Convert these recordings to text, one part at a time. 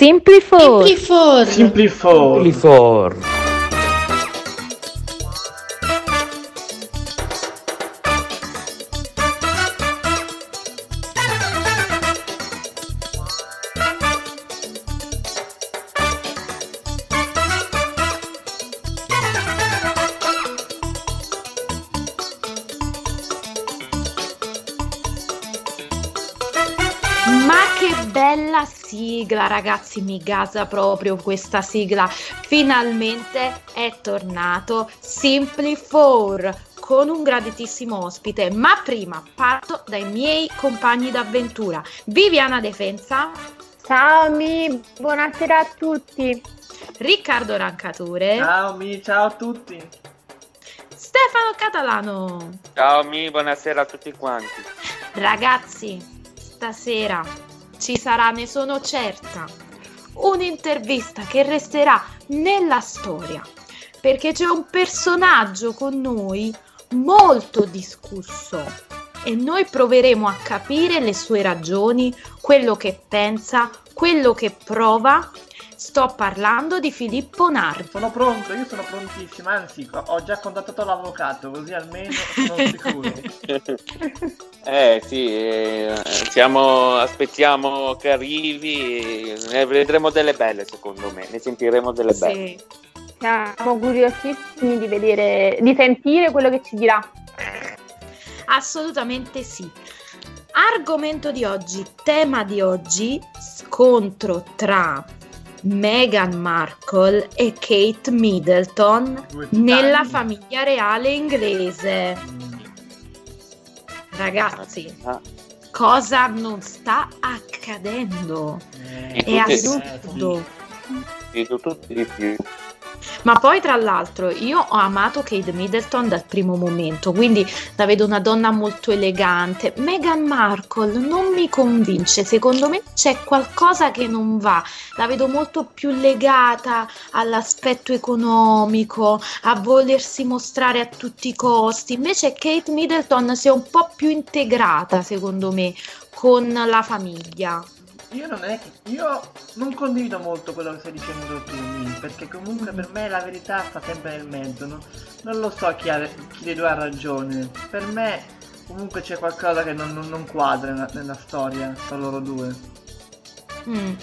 Simplifor. Simplifor. Simplifor. Simplifor. Ragazzi, mi gasa proprio questa sigla. Finalmente è tornato Simply 4 con un graditissimo ospite, ma prima parto dai miei compagni d'avventura. Viviana Defensa, Ciao Mi, buonasera a tutti. Riccardo Rancature, Ciao Mi, ciao a tutti. Stefano Catalano. Ciao Mi, buonasera a tutti quanti. Ragazzi, stasera ci sarà, ne sono certa, un'intervista che resterà nella storia, perché c'è un personaggio con noi molto discusso e noi proveremo a capire le sue ragioni, quello che pensa, quello che prova. Sto parlando di Filippo Nardi. Sono pronto, io sono prontissimo, anzi ho già contattato l'avvocato, così almeno sono sicuro. Eh sì, eh, siamo, aspettiamo che arrivi, ne vedremo delle belle secondo me, ne sentiremo delle belle. Sì. Siamo curiosissimi di vedere, di sentire quello che ci dirà. Assolutamente sì. Argomento di oggi, tema di oggi, scontro tra Meghan Markle e Kate Middleton nella famiglia reale inglese. Ragazzi, Ah, cosa non sta accadendo? Eh, È assurdo. di tutto di più. Ma poi tra l'altro io ho amato Kate Middleton dal primo momento, quindi la vedo una donna molto elegante. Meghan Markle non mi convince, secondo me c'è qualcosa che non va. La vedo molto più legata all'aspetto economico, a volersi mostrare a tutti i costi. Invece Kate Middleton si è un po' più integrata, secondo me, con la famiglia. Io non è che. Io non condivido molto quello che stai dicendo tu, perché comunque per me la verità sta sempre nel mezzo. Non, non lo so chi, ha, chi dei due ha ragione. Per me comunque c'è qualcosa che non, non- non quadra nella, nella storia tra loro due. Mm.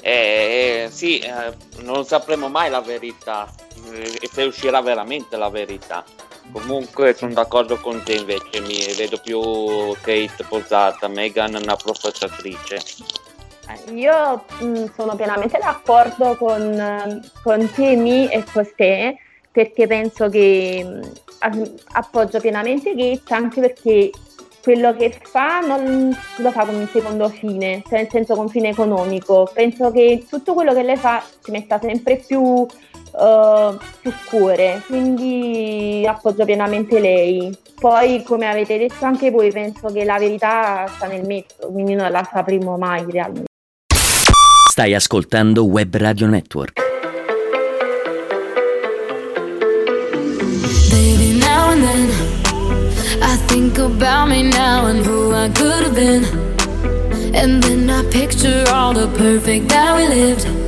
Eh, eh, sì, eh, non sapremo mai la verità, eh, e se uscirà veramente la verità. Comunque sono d'accordo con te invece, mi vedo più Kate posata, Megan una professatrice. Io mh, sono pienamente d'accordo con, eh, con te, Mi e con te, perché penso che mh, a- appoggio pienamente Kate, anche perché quello che fa non lo fa con un secondo fine, cioè nel senso con fine economico. Penso che tutto quello che lei fa ci metta sempre più, eh, più cuore, quindi appoggio pienamente lei. Poi, come avete detto anche voi, penso che la verità sta nel mezzo, quindi non la sapremo mai realmente. Stai ascoltando Web Radio Network. Baby, now and then I think about me now and who I could have been. And then I picture all the perfect that we lived.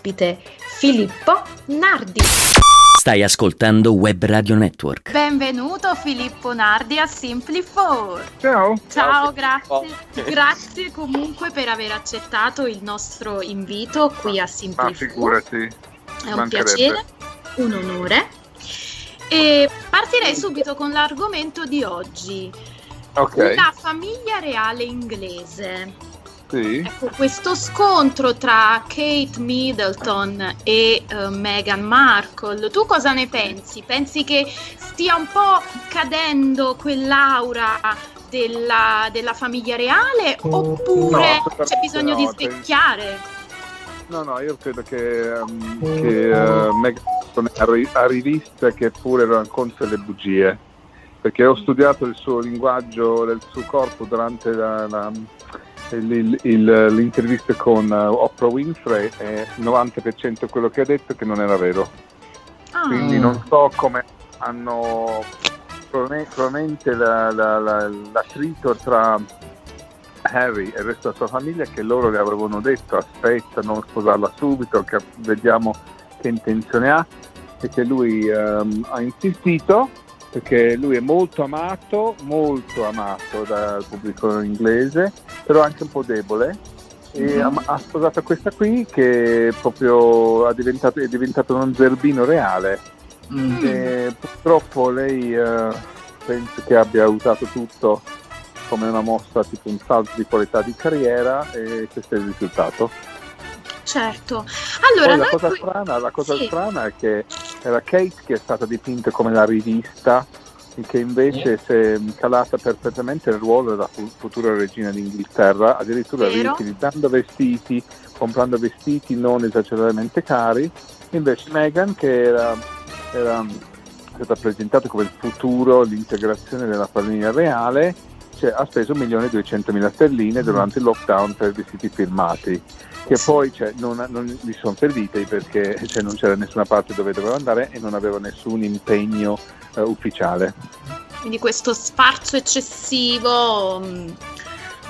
Ospite Filippo Nardi. Stai ascoltando Web Radio Network. Benvenuto Filippo Nardi a Simply4. Ciao. Ciao, Ciao, grazie. Filippo. Grazie comunque per aver accettato il nostro invito qui a Ma Simply4. figurati. È un piacere, un onore. E partirei subito con l'argomento di oggi, Ok. la famiglia reale inglese. Sì. Ecco, questo scontro tra Kate Middleton e eh, Meghan Markle, tu cosa ne pensi? Pensi che stia un po' cadendo quell'aura della, della famiglia reale oppure No, c'è bisogno di no, penso- svecchiare? No, no, io credo che, um, che uh, Meghan ha, ri- ha rivisto che pure racconta le bugie. Perché ho studiato il suo linguaggio del suo corpo durante la- la- il- il- il- l'intervista con uh, Oprah Winfrey il 90% di quello che ha detto che non era vero. Ah, quindi non so come hanno probabilmente probabilmente la- la- la- l'attrito tra Harry e il resto della sua famiglia che loro le avevano detto aspetta non sposarla subito che vediamo che intenzione ha e che lui ehm, ha insistito perché lui è molto amato molto amato dal pubblico inglese però anche un po' debole e ha, ha sposato questa qui che proprio diventato, è diventato un zerbino reale Mm. e purtroppo lei eh, penso che abbia usato tutto come una mossa tipo un salto di qualità di carriera e questo è il risultato. certo. Allora, Poi la cosa, qui- strana, la cosa Sì. strana è che era Kate che è stata dipinta come la rivista e che invece si è calata perfettamente nel ruolo della fu- futura regina d'Inghilterra, addirittura Vero. riutilizzando vestiti, comprando vestiti non esageratamente cari, invece Meghan che era, era stata presentata come il futuro, l'integrazione della famiglia reale, cioè, ha speso 1.200.000 sterline durante il lockdown per vestiti firmati che poi cioè, non, non gli sono serviti perché cioè, non c'era nessuna parte dove doveva andare e non aveva nessun impegno eh, ufficiale. quindi questo sfarzo eccessivo mh,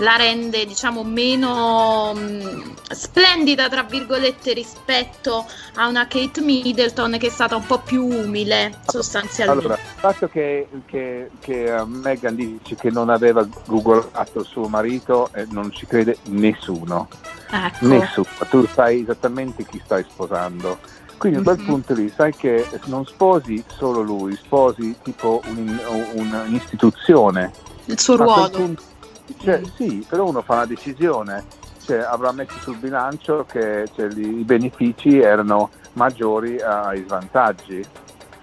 la rende diciamo meno mh, splendida tra virgolette rispetto a una Kate Middleton che è stata un po' più umile sostanzialmente Allora, il fatto che, che, che eh, Meghan dice che non aveva googolato suo marito eh, non ci crede nessuno, ecco nessuno, tu sai esattamente chi stai sposando. Quindi a quel Mhm. punto lì sai che non sposi solo lui, sposi tipo un- un'istituzione. il suo ruolo punto- cioè. Sì, però uno fa una decisione, cioè, avrà messo sul bilancio che cioè, i benefici erano maggiori ai svantaggi.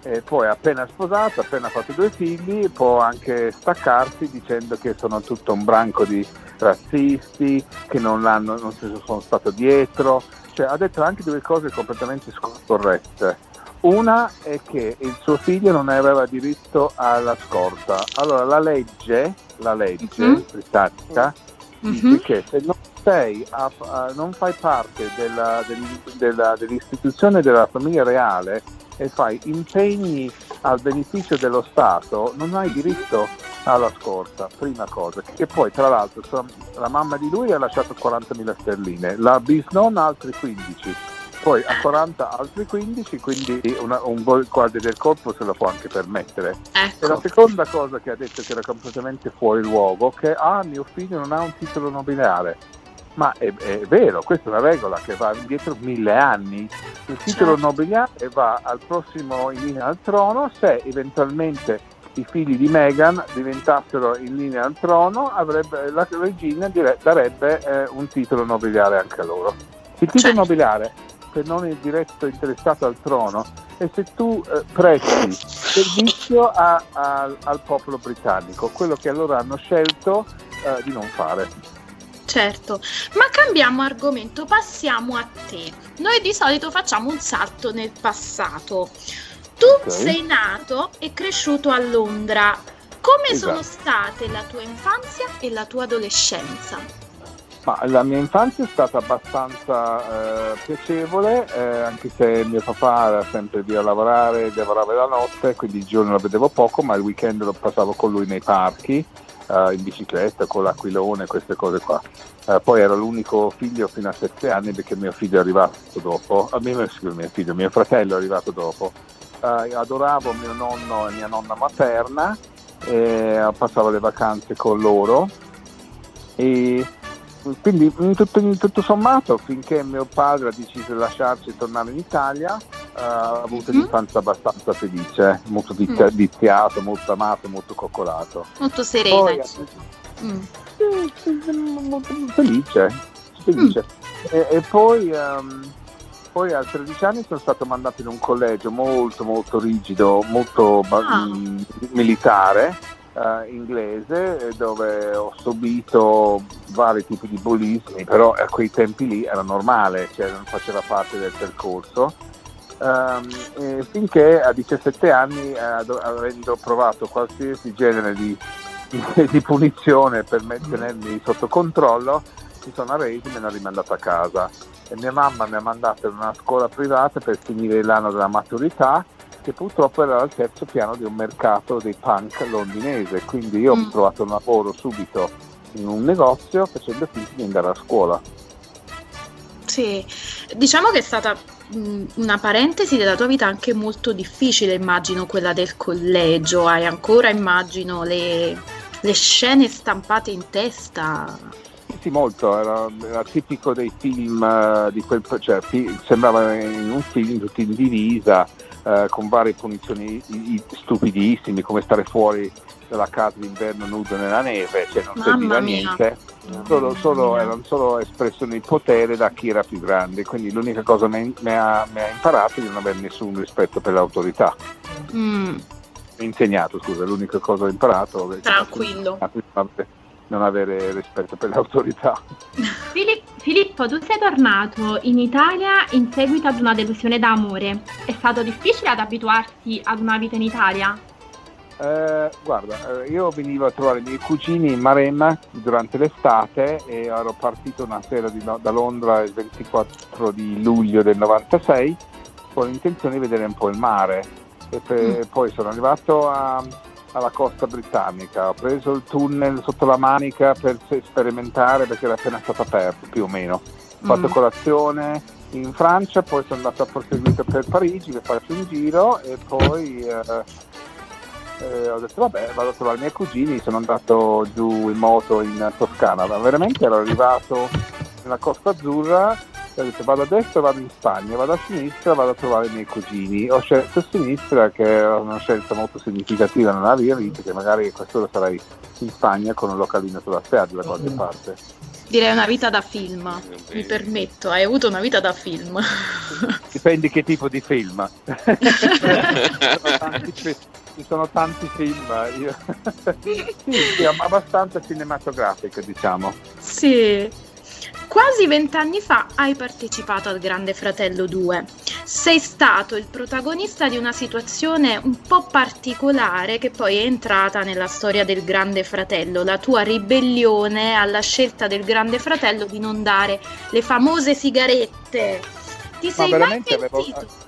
E poi appena sposato, appena fatto due figli, può anche staccarsi dicendo che sono tutto un branco di razzisti, che non, l'hanno, non sono stato dietro. Cioè, ha detto anche due cose completamente scorrette. Una è che il suo figlio non aveva diritto alla scorta. Allora la legge, la legge Mhm. britannica Mhm. dice che se non, sei a- a- non fai parte della- del- della- dell'istituzione della famiglia reale e fai impegni al beneficio dello Stato, non hai diritto alla scorta, prima cosa. E poi tra l'altro la mamma di lui ha lasciato 40.000 sterline, la bisnonna altri 15 poi a 40 altri 15, quindi una- un gol- guardia del corpo se lo può anche permettere. E la ecco seconda cosa che ha detto che era completamente fuori luogo, che ah, mio figlio non ha un titolo nobiliare. Ma è, è vero, questa è una regola che va indietro mille anni. Il titolo Certo. nobiliare va al prossimo in linea al trono se eventualmente i figli di Meghan diventassero in linea al trono, avrebbe, la regina dire- darebbe eh, un titolo nobiliare anche a loro. Il titolo Certo. nobiliare per non il diretto interessato al trono è se tu eh, presti servizio a- a- al popolo britannico, quello che loro hanno scelto eh, di non fare. Certo, ma cambiamo argomento, passiamo a te. Noi di solito facciamo un salto nel passato. Tu Ok. sei nato e cresciuto a Londra. Come sono Esatto. state la tua infanzia e la tua adolescenza? Ma la mia infanzia è stata abbastanza eh, piacevole, eh, anche se mio papà era sempre via a lavorare, lavorava la notte, quindi il giorno lo vedevo poco, ma il weekend lo passavo con lui nei parchi eh, in bicicletta con l'aquilone, queste cose qua. Eh, poi ero l'unico figlio fino a sette anni perché mio figlio è arrivato dopo, a me, scusa, mio figlio, mio fratello è arrivato dopo. Eh, adoravo mio nonno e mia nonna materna, passavo le vacanze con loro e quindi in tutto, in tutto, sommato finché mio padre ha deciso di lasciarci e tornare in Italia uh, ha avuto mm-hmm. un'infanzia abbastanza felice, molto mm. viziato, molto amato, molto coccolato. Molto serena. Poi, mm. molto felice, felice. Mm. E, e, poi, um, poi a 13 anni sono stato mandato in un collegio molto molto rigido, molto ah. militare uh, inglese dove ho subito vari tipi di bullismi, però a quei tempi lì era normale, cioè non faceva parte del percorso. Um, finché a 17 anni, eh, avendo provato qualsiasi genere di, di, punizione per tenermi sotto controllo, mi sono arresi e me ne ho rimandato a casa. E mia mamma mi ha mandato in una scuola privata per finire l'anno della maturità che purtroppo era al terzo piano di un mercato dei punk londinese, quindi io mm. ho trovato un lavoro subito in un negozio facendo finta di andare a scuola. Sì, diciamo che è stata mh, una parentesi della tua vita anche molto difficile, immagino quella del collegio, hai ancora immagino le, le scene stampate in testa. Sì, molto, era, era tipico dei film, uh, di quel, cioè, sembrava in un film tutti in divisa, eh, con varie punizioni stupidissime come stare fuori dalla casa d'inverno nudo nella neve, cioè non Mamma serviva mia. niente, solo, solo, erano solo espressioni di potere da chi era più grande, quindi l'unica cosa che mi ha, imparato è di non avere nessun rispetto per l'autorità. Mm. Insegnato, scusa, l'unica cosa che ho imparato. Tranquillo non avere rispetto per l'autorità. Filippo, tu sei tornato in Italia in seguito ad una delusione d'amore. È stato difficile ad abituarsi ad una vita in Italia? Eh, guarda, eh, io venivo a trovare i miei cugini in Maremma durante l'estate e ero partito una sera di, da Londra il 24 di luglio del 96 con l'intenzione di vedere un po' il mare. E per, mm. poi sono arrivato a, alla costa britannica, ho preso il tunnel sotto la manica per sperimentare perché era appena stato aperto più o meno. Ho fatto mm. colazione in Francia, poi sono andato a proseguire per Parigi per farci un giro e poi eh, eh, ho detto vabbè vado a trovare i miei cugini, sono andato giù in moto in Toscana, ma veramente ero arrivato nella Costa Azzurra vado a destra vado in Spagna, vado a sinistra vado a trovare i miei cugini. Ho scelto a sinistra che è una scelta molto significativa nella mia vita, che magari quest'ora sarai in Spagna con un localino sulla spiaggia da qualche mm. parte. Direi una vita da film, mi permetto, hai avuto una vita da film. Dipende che tipo di film. ci sono tanti film, io... sì, sì, abbastanza cinematografico diciamo. Sì. Quasi vent'anni fa hai partecipato al Grande Fratello 2. Sei stato il protagonista di una situazione un po' particolare che poi è entrata nella storia del Grande Fratello, la tua ribellione alla scelta del Grande Fratello di non dare le famose sigarette. Ti sei mai pentito? Avevo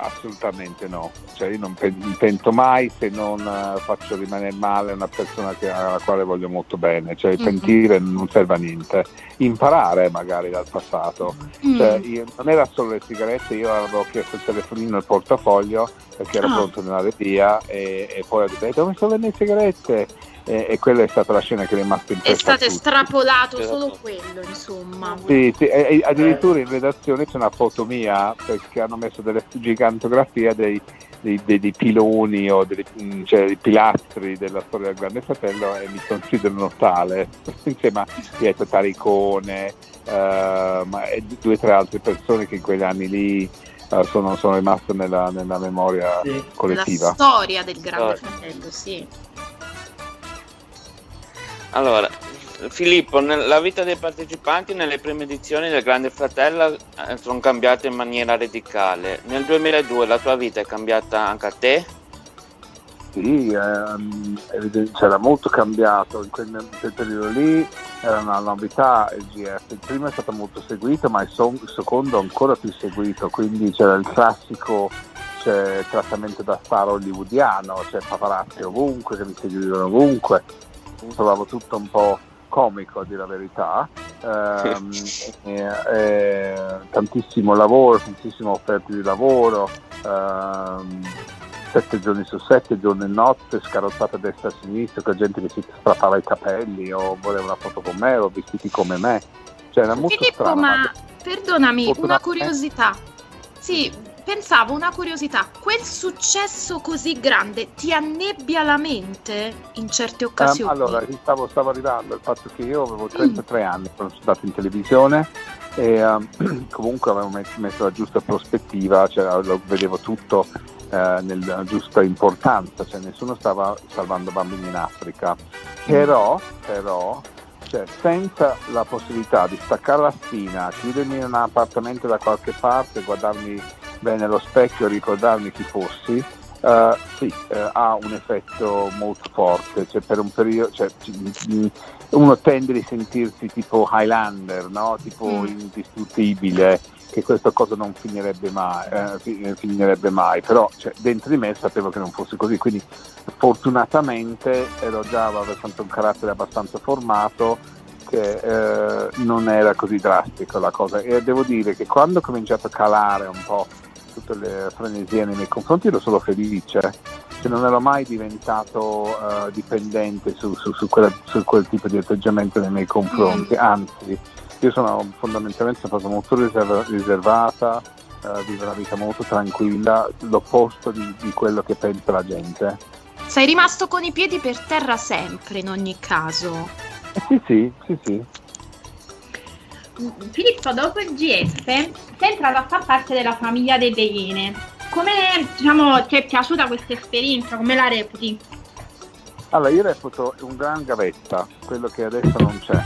assolutamente no, cioè io non pento mai se non uh, faccio rimanere male una persona che, alla quale voglio molto bene, cioè mm-hmm. pentire non serve a niente, imparare magari dal passato, mm. cioè, io, non era solo le sigarette, io avevo chiesto il telefonino e il portafoglio perché ero ah. pronto ad andare via e, e poi ho detto dove sono le mie sigarette? E, e, quella è stata la scena che è rimasta in testa. È stato estrapolato solo quello, insomma. Sì, sì e, addirittura in redazione c'è una foto mia perché hanno messo delle gigantografie dei, dei, dei, dei piloni o dei, mm, cioè, dei pilastri della storia del Grande Fratello e mi considerano tale, insieme a Pietro Taricone uh, ma, e due o tre altre persone che in quegli anni lì uh, sono, sono, rimaste nella, nella memoria sì. collettiva. La storia del Grande Fratello, sì. Allora, Filippo, la vita dei partecipanti nelle prime edizioni del Grande Fratello eh, sono cambiate in maniera radicale. Nel 2002 la tua vita è cambiata anche a te? Sì, ehm, c'era molto cambiato in quel, quel, periodo lì, era una novità il GF. Il primo è stato molto seguito, ma il, son, il secondo ancora più seguito, quindi c'era il classico cioè, trattamento da star hollywoodiano, c'è cioè paparazzi ovunque che mi seguivano ovunque trovavo tutto un po' comico a dire la verità, Ehm, e- e tantissimo lavoro, tantissime offerte di lavoro, ehm, sette giorni su sette, giorno e notte, scarrozzata a destra e a sinistra, con gente che si strappava i capelli o voleva una foto con me o vestiti come me. Cioè era molto Filippo, strano. ma perdonami, una curiosità. Sì, pensavo una curiosità. Quel successo così grande ti annebbia la mente in certe Ehm, occasioni? allora, stavo, stavo arrivando al fatto che io avevo 33 anni quando sono stato in televisione e ehm, comunque avevo messo la giusta prospettiva, cioè, lo vedevo tutto eh, nella giusta importanza, cioè nessuno stava salvando bambini in Africa. Però, però cioè, senza la possibilità di staccare la spina, chiudermi in un appartamento da qualche parte, guardarmi bene allo specchio ricordarmi chi fossi, eh, sì, eh, ha un effetto molto forte, cioè per un periodo, cioè, uno tende a sentirsi tipo Highlander, no? tipo Mm. indistruttibile, che questa cosa non finirebbe mai, eh, fi- finirebbe mai. però cioè, dentro di me sapevo che non fosse così, quindi fortunatamente ero già, sempre un carattere abbastanza formato che eh, non era così drastico la cosa e devo dire che quando ho cominciato a calare un po' tutte le frenesie nei miei confronti ero solo felice, cioè, non ero mai diventato eh, dipendente su, su- su quella- su quel tipo di atteggiamento nei miei confronti, anzi io sono fondamentalmente una cosa molto riserva- riservata, eh, vivo una vita molto tranquilla, l'opposto di, di quello che pensa la gente. Sei rimasto con i piedi per terra sempre, in ogni caso. Eh, Sì, sì, sì, sì. Filippo, dopo il GS sei entrato a far parte della famiglia delle Iene. Come diciamo, ti è piaciuta questa esperienza? Come la reputi? Allora, io reputo un gran gavetta, quello che adesso non c'è.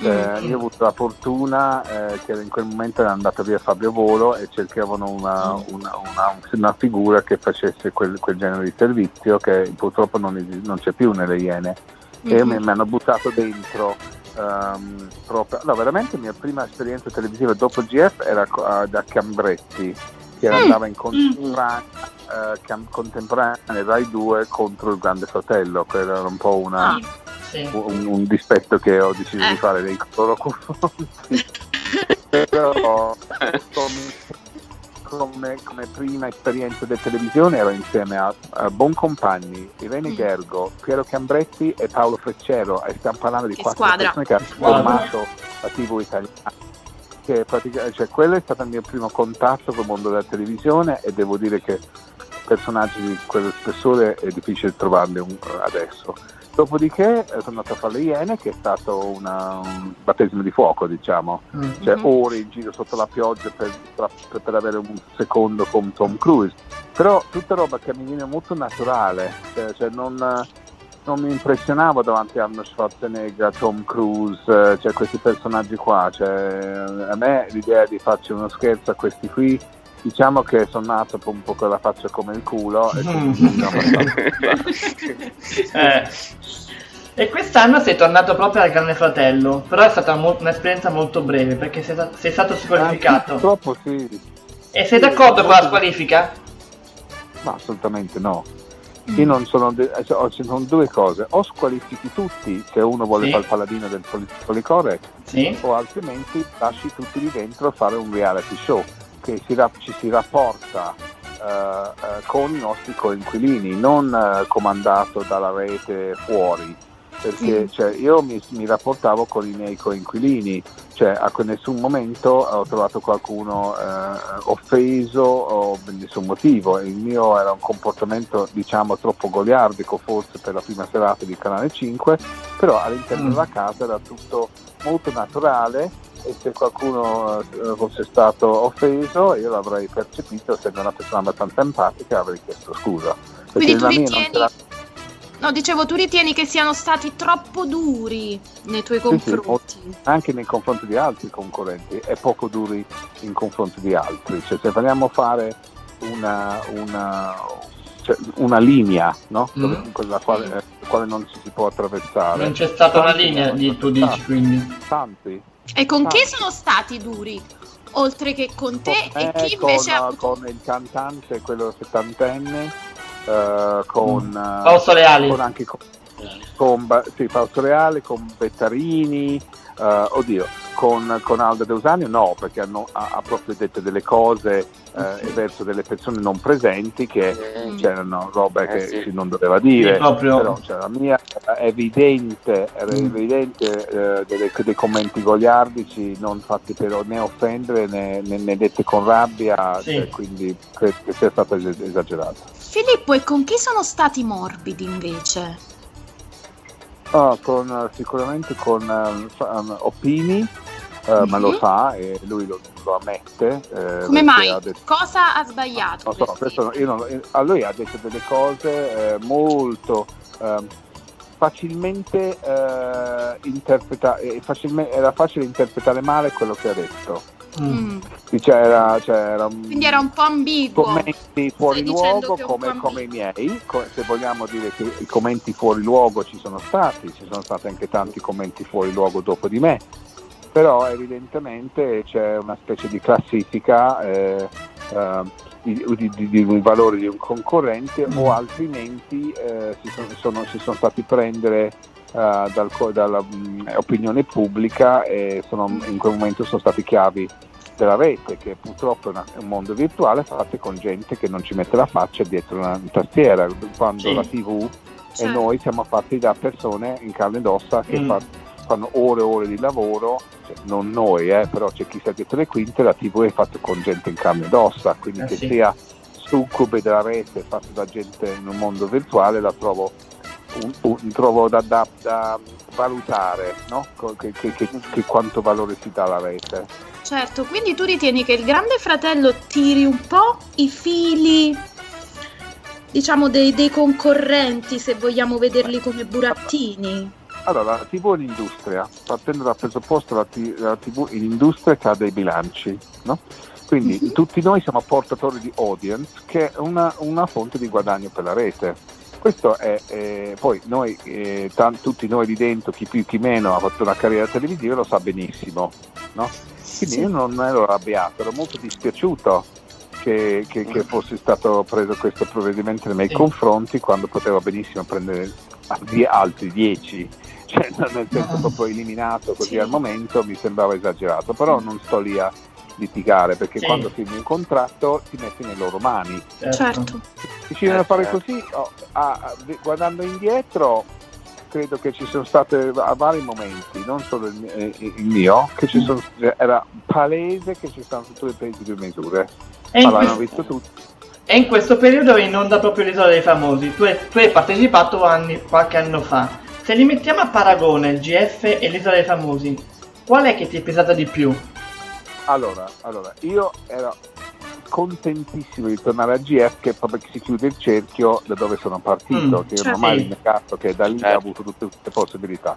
Eh, io ho avuto la fortuna eh, che in quel momento era andato via Fabio Volo e cercavano una, una- una- una figura che facesse quel, quel genere di servizio che purtroppo non, non c'è più nelle Iene. E mi, mi hanno buttato dentro ehm, proprio. No, veramente la mia prima esperienza televisiva dopo GF era eh, da Cambretti, che Mm. andava in contemporanea, eh, cam- contemporanea Rai 2 contro il Grande Fratello, che era un po' una, Ah. Sì. un, un dispetto che ho deciso Eh. di fare nei loro confronti. Però come, come, prima esperienza di televisione ero insieme a, a Boncompagni, Mm. Irene Gergo, Piero Cambretti e Paolo Freccero e stiamo parlando di Che quattro squadra. persone che hanno formato la TV italiana. Che pratica- cioè, quello è stato il mio primo contatto col mondo della televisione e devo dire che personaggi di quello spessore è difficile trovarli un- adesso. Dopodiché eh, sono andato a fare le Iene, che è stato una- un battesimo di fuoco, diciamo. Mm. Cioè, ore in giro sotto la pioggia per, per- per avere un secondo con Tom Cruise. Però tutta roba che mi viene molto naturale, cioè, cioè non, non mi impressionavo davanti a Arnold Schwarzenegger, Tom Cruise, eh, cioè questi personaggi qua. Cioè, a me l'idea di farci uno scherzo a questi qui, diciamo che sono nato un po' con la faccia come il culo e diciamo, Eh. E quest'anno sei tornato proprio al Grande Fratello, però è stata mo- un'esperienza molto breve perché sei, sei stato squalificato. Purtroppo sì, E sei d'accordo con la squalifica? ma assolutamente no. Io non sono, de- cioè, oh, ci sono due cose, o squalifichi tutti se uno vuole Sì. fare il paladino del politically correct, Sì. o altrimenti lasci tutti lì dentro a fare un reality show che si ra- ci si rapporta eh, eh, con i nostri coinquilini, non eh, comandato dalla rete fuori. Perché Mm. cioè, io mi, mi rapportavo con i miei coinquilini, cioè a nessun momento ho trovato qualcuno eh, offeso o per nessun motivo. Il mio era un comportamento diciamo troppo goliardico forse per la prima serata di Canale 5, però all'interno Mm. della casa era tutto molto naturale e se qualcuno eh, fosse stato offeso io l'avrei percepito, essendo una persona abbastanza empatica avrei chiesto scusa. Quindi tu ritieni- No, dicevo, tu ritieni che siano stati troppo duri nei tuoi sì, confronti? anche nei confronti di altri concorrenti e poco duri in confronti di altri. Cioè, se vogliamo fare una, una, cioè, una linea no? Mm. Dove- con la quale, eh, la quale non ci si può attraversare. Non c'è stata una Tanti linea, sono di, tu dici quindi. Tanti. E con Ah. chi sono stati duri? Oltre che con te Con e me, chi invece ha con il cantante, quello settantenne, eh, con, eh, Fausto Leali. con anche con, con Ba- sì, Fausto Reale, con Bettarini, eh, oddio, con, con Alda Deusanio no, perché hanno, ha, ha proprio detto delle cose eh, verso delle persone non presenti che Mm. c'erano robe Eh, che sì. si non doveva dire, Sì, proprio. però cioè, la mia è evidente, era Mm. evidente eh, delle- dei commenti goliardici non fatti per né offendere né, né- né dette con rabbia, Sì. cioè, quindi credo che sia stato es- esagerato. Filippo, e con chi sono stati morbidi invece? Ah, con, eh, sicuramente con eh, um, Opini, eh, ma lo Mhm. sa e lui lo, lo ammette. eh, Come mai? ha detto- Cosa ha sbagliato? non so, non- a lui ha detto delle cose eh, molto ehm, facilmente eh, interpreta- eh, facilme- era facile interpretare male quello che ha detto. Mm. Mm. Cioè, era, cioè, era un- Quindi era un po' ambiguo. commenti fuori dicendo luogo come, come i miei, se vogliamo dire che i commenti fuori luogo ci sono stati, ci sono stati anche tanti commenti fuori luogo dopo di me, però evidentemente c'è una specie di classifica eh, eh, di, di- di- un valore di un concorrente o altrimenti eh, si, sono, sono- si sono stati prendere eh, dal co- dalla mh, opinione pubblica e sono, in quel momento sono stati chiavi della rete, che purtroppo è, una- è un mondo virtuale fatto con gente che non ci mette la faccia dietro una tastiera, quando Sì. la TV e Certo. noi siamo fatti da persone in carne ed ossa che Mm. fa- fanno ore e ore di lavoro, cioè, non noi, eh, però c'è chi sta dietro le quinte, la TV è fatta con gente in carne ed ossa, quindi Eh che sì. sia succube della rete fatta da gente in un mondo virtuale la trovo, un- un- trovo da, da- da valutare, no? Che, che- che- che quanto valore si dà alla rete. Certo, quindi tu ritieni che il grande fratello tiri un po' i fili, diciamo, dei, dei concorrenti, se vogliamo vederli come burattini? Allora, la TV è un'industria, partendo dal presupposto la, T- la TV in industria che ha dei bilanci, no? Quindi Mhm. tutti noi siamo portatori di audience che è una, una fonte di guadagno per la rete. Questo è, eh, poi noi, eh, tan- tutti noi lì dentro, chi più chi meno ha fatto una carriera televisiva lo sa benissimo, no? Quindi Sì. io non ero arrabbiato, ero molto dispiaciuto che, che- che fosse stato preso questo provvedimento nei miei Sì. confronti quando potevo benissimo prendere altri dieci, cioè nel senso Ah. proprio eliminato così Sì. al momento mi sembrava esagerato, però non sto lì a litigare perché Sì. quando firmi un contratto ti metti nelle loro mani. Certo. Decidono Eh, a fare certo. così, oh, ah, guardando indietro credo che ci sono state a vari momenti, non solo il, mio- eh, il mio, che ci sono, era palese che ci stanno tutte le pesi di misure. E in, Ma l'hanno questo, visto tutti. e in questo periodo è in onda proprio l'isola dei famosi. Tu hai, tu hai partecipato anni- qualche anno fa. Se li mettiamo a paragone il GF e l'isola dei famosi, qual è che ti è pesata di più? Allora, allora, io ero contentissimo di tornare a GF che proprio che si chiude il cerchio da dove sono partito, Mm, che certo. ormai Sì. il mercato che da lì Certo. ha avuto tutte queste possibilità.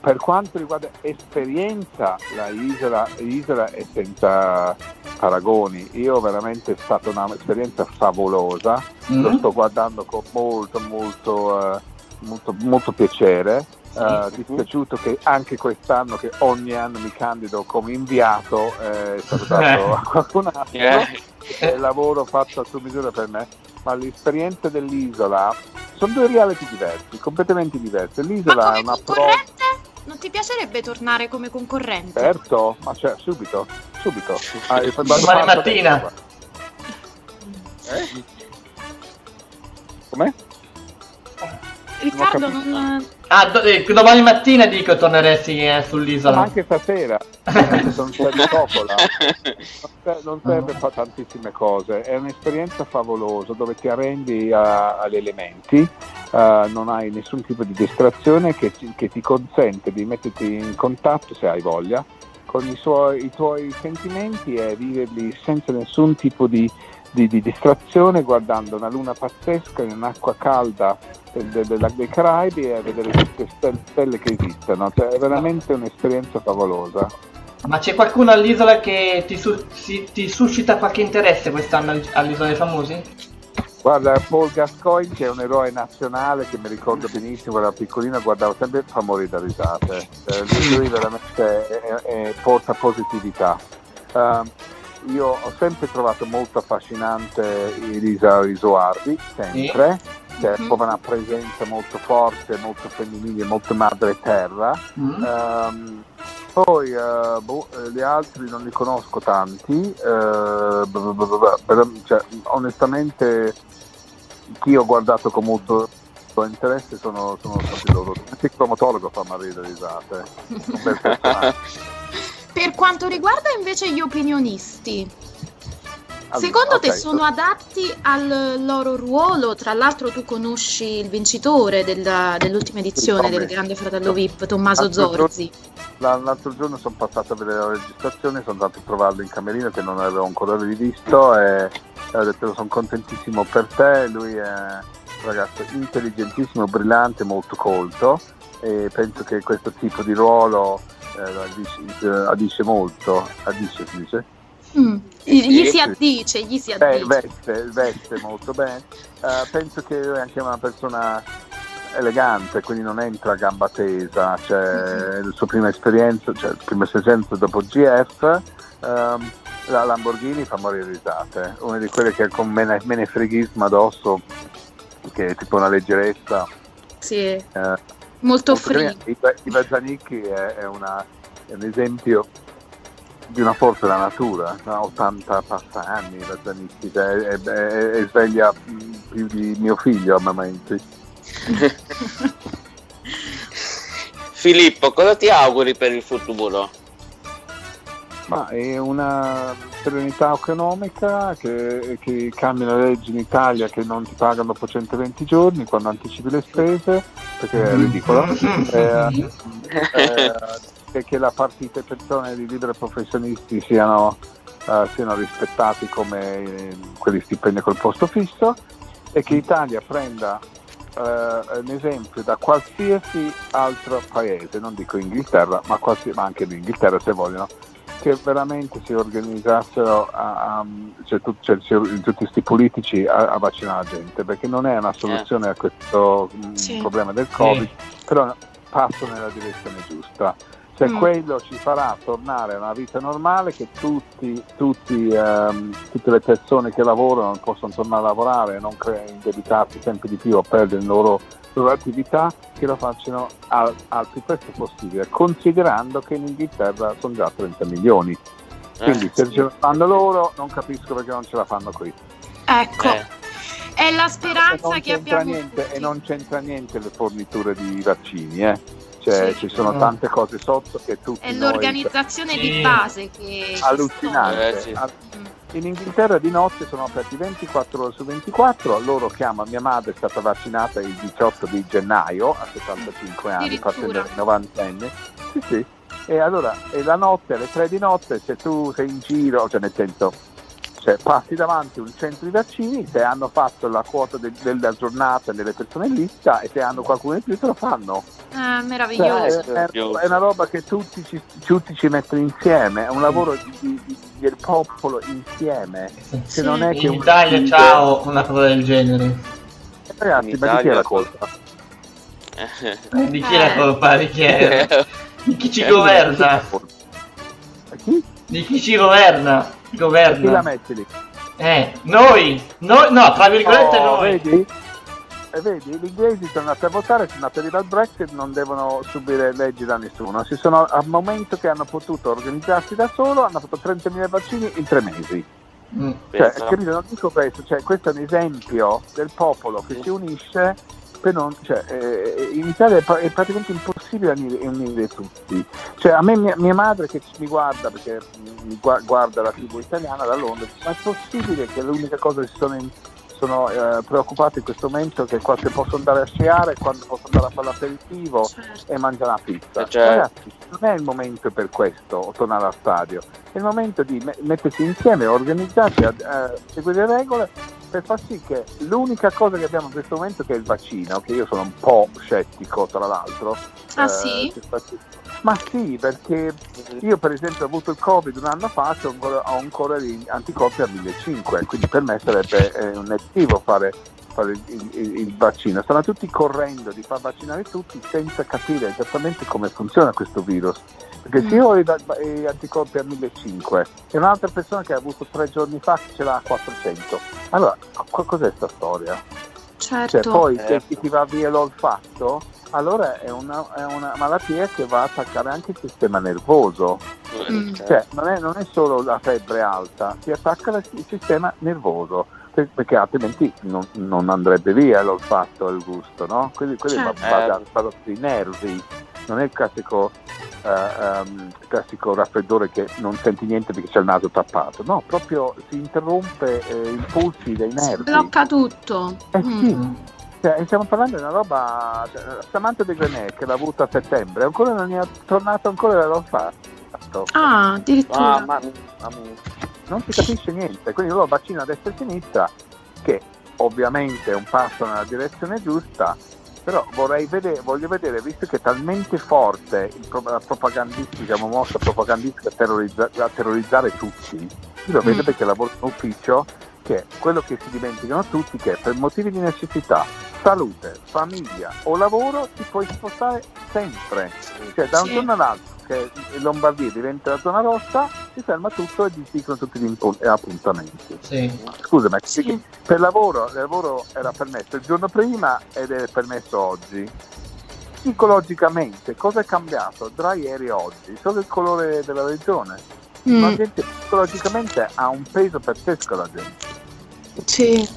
Per quanto riguarda esperienza, la isola, l'isola è senza paragoni. Io veramente è stata un'esperienza favolosa, lo Mm? sto guardando con molto molto, eh, molto, molto piacere. Eh, dispiaciuto che anche quest'anno che ogni anno mi candido come inviato eh, è stato dato a qualcun altro Eh, è il lavoro fatto a sua misura per me ma l'esperienza dell'isola sono due reality diversi completamente diverse Ma l'isola è come una pro concorrente? Non ti piacerebbe tornare come concorrente? certo ma cioè subito subito Ah, e Domani mattina. Eh? com'è? Riccardo, Non. Ah, do- eh, domani mattina dico torneresti eh, ma sull'isola. anche stasera non c'è di coppola non ser- non serve fa tantissime cose, è un'esperienza favolosa dove ti arrendi a- agli elementi, eh, non hai nessun tipo di distrazione che ti, che ti consente di metterti in contatto, se hai voglia, con i, suoi- i tuoi sentimenti e viverli senza nessun tipo di, di- di distrazione, guardando una luna pazzesca in un'acqua calda del- del- dei Caraibi e a vedere tutte le stelle, che esistono. Cioè, è veramente un'esperienza favolosa. Ma c'è qualcuno all'isola che ti, su- si- ti suscita qualche interesse quest'anno all- all'isola dei famosi? Guarda, Paul Gascoigne che è un eroe nazionale che mi ricordo benissimo, era piccolino, guardavo sempre fa morire da risate. Eh, lui, veramente è- è- porta positività. Ehm, io ho sempre trovato molto affascinante Elisa Risuardi, sempre. che è Mhm. proprio una presenza molto forte, molto femminile, molto madre terra. Mm. Ehm, poi eh, boh, eh, gli altri non li conosco tanti, eh, b- b- b- b- però, cioè, onestamente chi ho guardato con molto interesse sono, sono stati loro. Anche il promotologo fa morire le risate. Per quanto riguarda invece gli opinionisti, Allora, secondo te ok, sono adatti al loro ruolo? Tra l'altro tu conosci il vincitore della- dell'ultima edizione del. Grande Fratello VIP, Tommaso L'altro giorno- Zorzi. La- L'altro giorno sono passato a vedere la registrazione, sono andato a trovarlo in camerino che non avevo ancora rivisto e e ho detto sono contentissimo per te, lui è un ragazzo intelligentissimo, brillante, molto colto e penso che questo tipo di ruolo eh, addice, molto, addice si dice? Mm. Gli si addice, gli si Beh, addice. veste, veste molto bene. Eh, penso che è anche una persona elegante, quindi non entra a gamba tesa, cioè la sua prima esperienza, cioè la prima esperienza dopo GF, ehm, la Lamborghini fa morire risate, una di quelle che con mene, menefreghismo addosso, che è tipo una leggerezza. Sì, eh, molto free. Iva, Zanicchi è, è una- è un esempio di una forza della natura, ha 80 passa anni Iva Zanicchi, cioè, è, è- è sveglia più di mio figlio a momenti. Filippo, cosa ti auguri per il futuro? Ma è una serenità economica che, che cambia le leggi in Italia che non ti pagano dopo 120 giorni quando anticipi le spese, perché è ridicolo. Eh, eh, e che la partita e persone di liberi professionisti siano, eh, siano rispettati come eh, quelli stipendi col posto fisso e che l'Italia prenda eh, un esempio da qualsiasi altro paese, non dico Inghilterra, ma, qualsi- ma anche l'Inghilterra se vogliono, che veramente si organizzassero a, a- cioè, tu- cioè, si- tutti questi politici a, a vaccinare la gente, perché non è una soluzione a questo mh, Sì. problema del Covid, però passo nella direzione giusta. Se Mm. quello ci farà tornare a una vita normale, che tutti, tutti, ehm, tutte le persone che lavorano possono tornare a lavorare e non cre- indebitarsi sempre di più o perdere le loro, loro attività, che lo facciano al, al più presto possibile, considerando che in Inghilterra sono già 30 milioni. Quindi Eh, se ce la fanno loro, non capisco perché non ce la fanno qui. Ecco, eh, è la speranza non che c'entra abbiamo niente, tutti. e non c'entra niente le forniture di vaccini, eh. Cioè, Sì. ci sono No. tante cose sotto che tutti È noi- l'organizzazione di Sì. base che... allucinante. Eh, sì. Al- Mm. In Inghilterra di notte sono aperti 24 ore su 24, loro chiamano, mia madre è stata vaccinata il 18 di gennaio a 75 anni, partendo dai 90 anni. Sì, sì. E allora, e la notte, alle 3 di notte, se tu sei in giro, cioè nel senso, cioè, passi davanti un centro di vaccini, se hanno fatto la quota de- della giornata delle persone in lista e se hanno qualcuno in più te lo fanno. Eh, Cioè, meraviglioso. è, è- è una roba che tutti ci, tutti ci mettono insieme, è un lavoro di- di- di- del popolo insieme. Sì. non è che In un Italia leader- ciao una cosa del genere. Ragazzi, In ma di chi è Italia- la colpa? Eh, Di chi è la Eh. colpa? Di chi è? Di chi ci Eh, governa? Chi? Di chi ci governa? Chi la Governa. metti lì? Eh, noi! Noi, no, tra virgolette Oh, noi. vedi? E vedi, gli inglesi sono andati a votare, sono andati a dire al Brexit, non devono subire leggi da nessuno. Si sono, al momento che hanno potuto organizzarsi da solo, hanno fatto 30.000 vaccini in tre mesi. Mm. Cioè, capito? Non dico questo, cioè, questo è un esempio del popolo che si unisce non, cioè, eh, in Italia è, pra- è praticamente impossibile unire, unire tutti. Cioè, a me mia, mia madre che mi guarda, perché mi gua- guarda la TV italiana da Londra, dice, ma è possibile che l'unica cosa che sono, in- sono eh, preoccupati in questo momento è che quando posso andare a sciare, quando posso andare a fare l'aperitivo Certo. e mangiare la pizza. Eh, certo. Ragazzi, non è il momento per questo, o tornare al stadio, è il momento di me- mettersi insieme, organizzarsi, a, a seguire le regole per far sì che l'unica cosa che abbiamo in questo momento che è il vaccino, che io sono un po' scettico tra l'altro. Ah, eh, sì? Ma sì, perché io per esempio ho avuto il Covid un anno fa, ho ancora, ho ancora gli anticorpi a 1500, quindi per me sarebbe eh, un nettivo fare, fare il, il- il vaccino. Stanno tutti correndo di far vaccinare tutti senza capire esattamente come funziona questo virus. Perché se io ho gli anticorpi a 1500 e un'altra persona che ha avuto tre giorni fa ce l'ha a 400, allora co- cos'è sta storia? certo. Cioè, poi se Certo. ti va via l'olfatto, allora è una, è una malattia che va a attaccare anche il sistema nervoso. Mm. Cioè, non è, non è solo la febbre alta, si attacca il sistema nervoso, per- perché altrimenti non, non andrebbe via l'olfatto e il gusto, no? Quindi quelli Certo. va- va- vanno sui nervi, non è il classico, eh, il classico raffreddore che non senti niente perché c'è il naso tappato, no, proprio si interrompe eh, i pulsi dei Si nervi. blocca tutto. Eh Mm. sì, cioè, stiamo parlando di una roba. Cioè, Samantha De Grenet che l'ha avuta a settembre, ancora non è tornato ancora dall'olfatto. Ah, addirittura. Mamma mia, mamma mia. Non si capisce niente, quindi loro vaccino a destra e a sinistra, che ovviamente è un passo nella direzione giusta, però vorrei vedere, voglio vedere, visto che è talmente forte la propagandistica, la mossa propagandistica a, terrorizza- a terrorizzare tutti, io lo vedo Mm. perché lavoro in ufficio, che quello che si dimenticano tutti che per motivi di necessità, salute, famiglia o lavoro ti puoi spostare sempre. Cioè da un Sì. giorno all'altro che Lombardia diventa la zona rossa, si ferma tutto e disdicono tutti gli impu- eh, appuntamenti. Sì. Scusa, ma Sì. per lavoro, il lavoro era permesso il giorno prima ed è permesso oggi. Psicologicamente, cosa è cambiato tra ieri e oggi? Solo il colore della regione. Mm, La gente psicologicamente ha un peso pazzesco la gente. sì.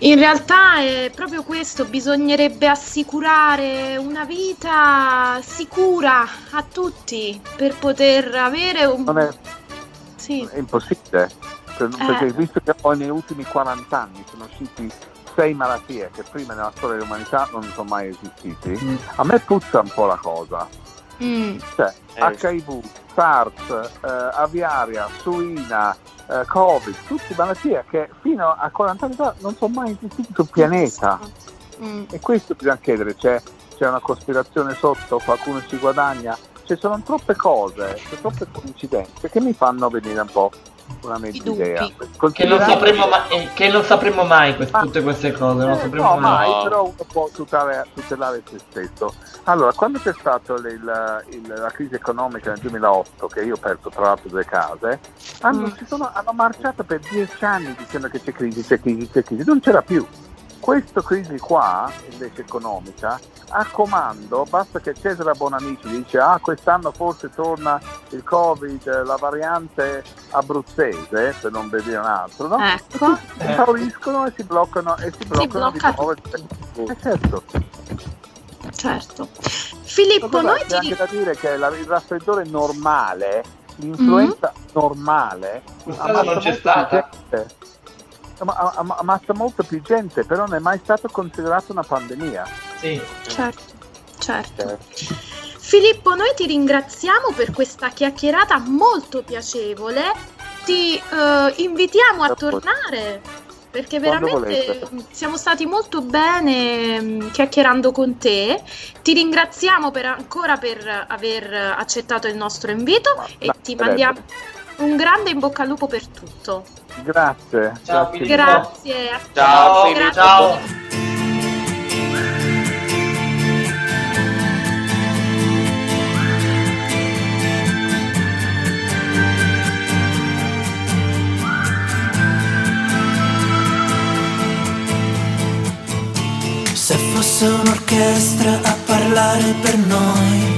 In realtà è proprio questo, bisognerebbe assicurare una vita sicura a tutti per poter avere un... Non è, Sì, è impossibile. Per- Perché visto che poi negli ultimi 40 anni sono usciti sei malattie che prima nella storia dell'umanità non sono mai esistiti, Mm. a me puzza un po' la cosa. Mm, Cioè, Eh, HIV, SARS, eh, aviaria, suina, eh, Covid, tutte malattie che fino a 40 anni fa non sono mai esistite sul pianeta. mm, E questo bisogna chiedere, c'è, c'è una cospirazione sotto, qualcuno ci guadagna, ci sono troppe cose, troppe coincidenze che mi fanno venire un po' dubbi. idea. Che non sapremo, ma- eh, che non sapremo mai quest- Ah. tutte queste cose, non Eh, sapremo no, mai. mai, però uno può tutelare, tutelare se stesso. Allora, quando c'è stata la crisi economica nel 2008, che io ho perso tra l'altro due case, hanno, Mm. si sono- hanno marciato per dieci anni dicendo che c'è crisi, c'è crisi, c'è crisi, non c'era più. Questa crisi qua, invece economica, a comando, basta che Cesare Bonamici dice ah quest'anno forse torna il Covid, la variante abruzzese, per non vedere un altro, no? Ecco, si esauriscono e si bloccano e si bloccano blocca di nuovo. Eh, certo. certo. Filippo, Guarda, noi c'è ti... anche da dire che la- il raffreddore normale, l'influenza normale, Quest'anno non c'è stata. gente. Am- am- ammazza molto più gente, però non è mai stato considerato una pandemia. Sì. Certo, certo. Cioè, Filippo, noi ti ringraziamo per questa chiacchierata molto piacevole. Ti eh, invitiamo a Certo. tornare perché veramente siamo stati molto bene mm, chiacchierando con te. Ti ringraziamo per- ancora per aver accettato il nostro invito ma- e ti mandiamo un grande in bocca al lupo per tutto. Grazie. Ciao, grazie. Ciao. Grazie. Ciao. Se fosse un'orchestra a parlare per noi,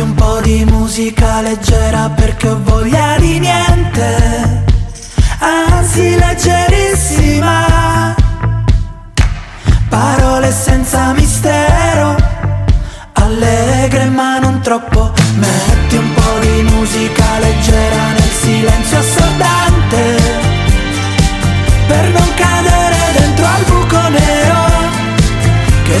Un po' di musica leggera perché ho voglia di niente, anzi leggerissima. Parole senza mistero, allegre ma non troppo. Metti un po' di musica leggera nel silenzio assordante per non cadere dentro al buco nero che è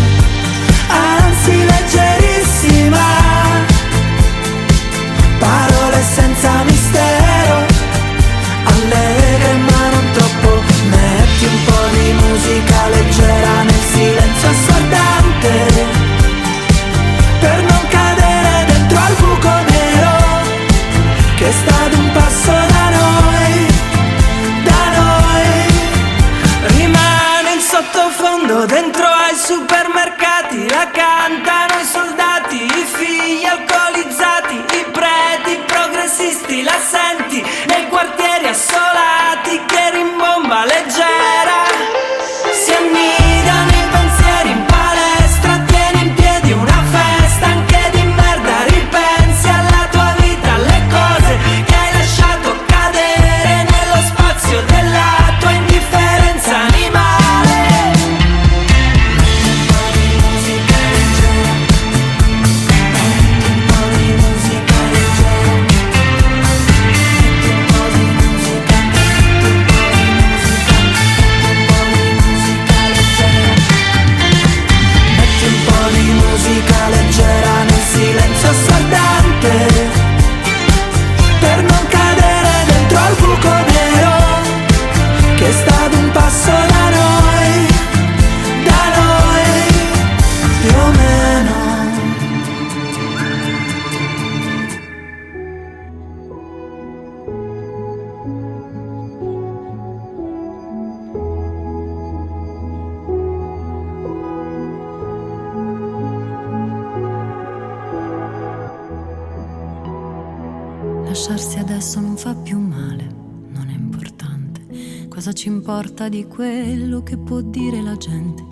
importa di quello che può dire la gente?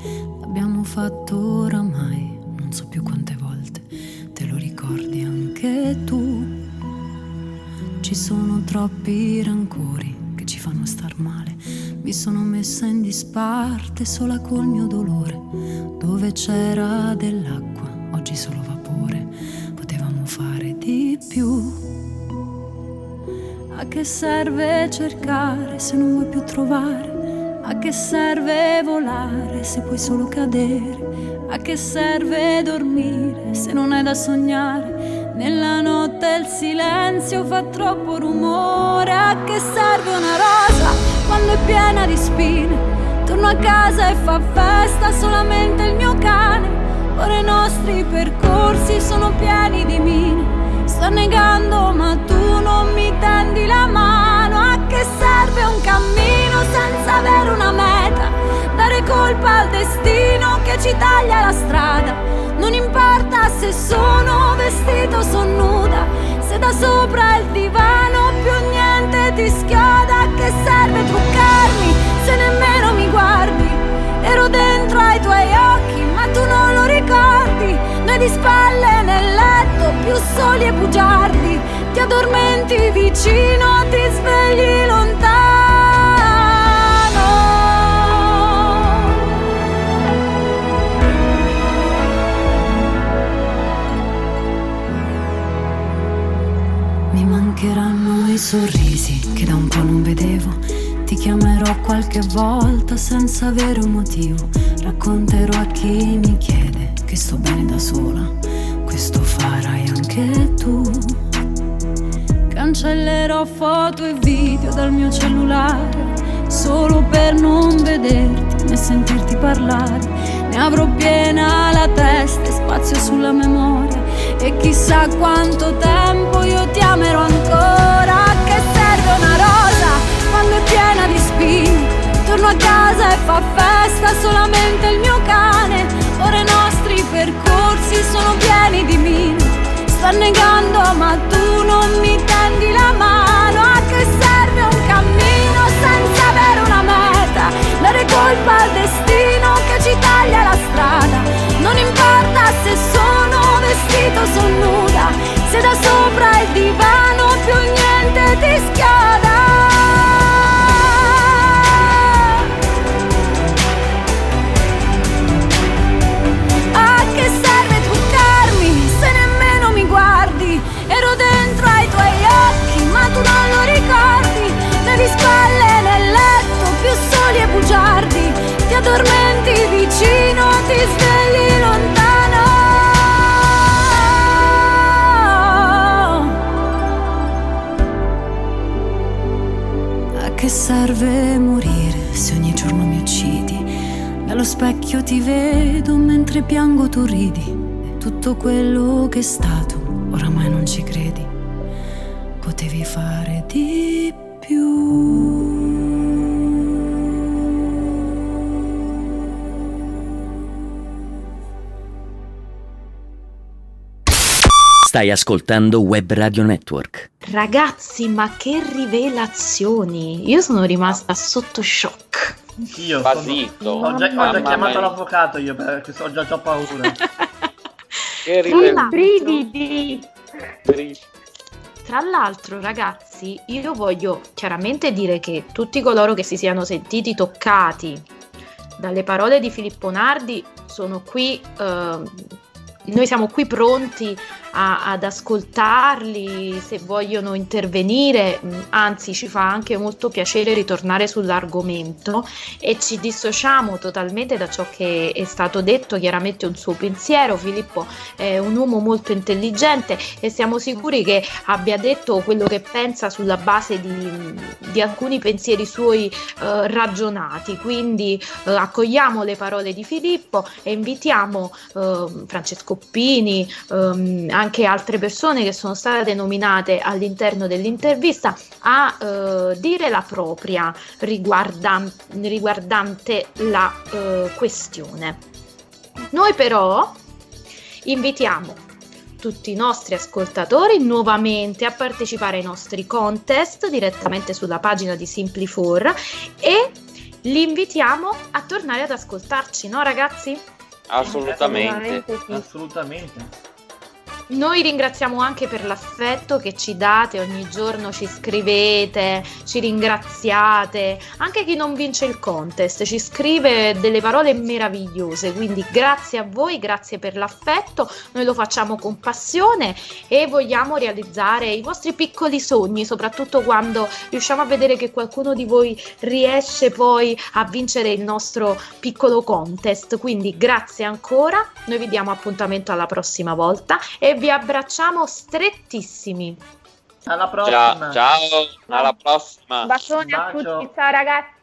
L'abbiamo fatto oramai, non so più quante volte. Te lo ricordi anche tu? Ci sono troppi rancori che ci fanno star male. Mi sono messa in disparte sola col mio dolore. Dove c'era dell'acqua, oggi solo vapore. Potevamo fare di più. A che serve cercare se non vuoi più trovare? A che serve volare se puoi solo cadere? A che serve dormire se non hai da sognare? Nella notte il silenzio fa troppo rumore. A che serve una rosa quando è piena di spine? Torno a casa e fa festa solamente il mio cane. Ora i nostri percorsi sono pieni di mine. Sto negando ma tu non mi tendi la mano che serve un cammino senza avere una meta. Dare colpa al destino che ci taglia la strada. Non importa se sono vestito o son nuda. Se da sopra il divano più niente ti schioda che serve truccarmi se nemmeno mi guardi? Ero dentro ai tuoi occhi ma tu non lo ricordi. Noi di spalle nel letto più soli e bugiardi Ti addormenti vicino, ti svegli lontano Mi mancheranno i sorrisi che da un po' non vedevo. Ti chiamerò qualche volta senza avere un motivo. Racconterò a chi mi chiede che sto bene da sola. Questo farai anche tu. Cancellerò foto e video dal mio cellulare solo per non vederti né sentirti parlare. Ne avrò piena la testa e spazio sulla memoria. E chissà quanto tempo io ti amerò ancora. Che serve una rosa quando è piena di spine? Torno a casa e fa festa solamente il mio cane. Ora i nostri percorsi sono pieni di mine. Sta negando ma tu non mi tendi la mano. A che serve un cammino senza avere una meta? Dare colpa al destino che ci taglia la strada. Non importa quando sono nuda, se da sopra il divano più niente ti schioda. Specchio ti vedo mentre piango tu ridi. Tutto quello che è stato, oramai non ci credi. Potevi fare di più. Stai ascoltando Web Radio Network. Ragazzi, ma che rivelazioni! Io sono rimasta sotto shock. Io Basito. sono... ho già, ho già chiamato mia. l'avvocato io perché ho già, già paura. Che brividi. Tra l'altro, ragazzi, io voglio chiaramente dire che tutti coloro che si siano sentiti toccati dalle parole di Filippo Nardi sono qui. ehm, noi siamo qui pronti a- ad ascoltarli se vogliono intervenire, mh, anzi ci fa anche molto piacere ritornare sull'argomento e ci dissociamo totalmente da ciò che è stato detto, chiaramente un suo pensiero, Filippo è un uomo molto intelligente e siamo sicuri che abbia detto quello che pensa sulla base di, di alcuni pensieri suoi eh, ragionati, quindi eh, accogliamo le parole di Filippo e invitiamo ehm, Francesco Pini, ehm, anche altre persone che sono state nominate all'interno dell'intervista a eh, dire la propria riguardan- riguardante la eh, questione. Noi però invitiamo tutti i nostri ascoltatori nuovamente a partecipare ai nostri contest direttamente sulla pagina di Simply4 e li invitiamo a tornare ad ascoltarci, no ragazzi? Assolutamente. sì. Assolutamente. Noi ringraziamo anche per l'affetto che ci date, ogni giorno ci scrivete, ci ringraziate, anche chi non vince il contest ci scrive delle parole meravigliose, quindi grazie a voi, grazie per l'affetto, noi lo facciamo con passione e vogliamo realizzare i vostri piccoli sogni, soprattutto quando riusciamo a vedere che qualcuno di voi riesce poi a vincere il nostro piccolo contest, quindi grazie ancora, noi vi diamo appuntamento alla prossima volta e vi abbracciamo strettissimi. Alla Ciao, prossima. ciao, alla prossima. Bacioni a tutti, ciao ragazzi.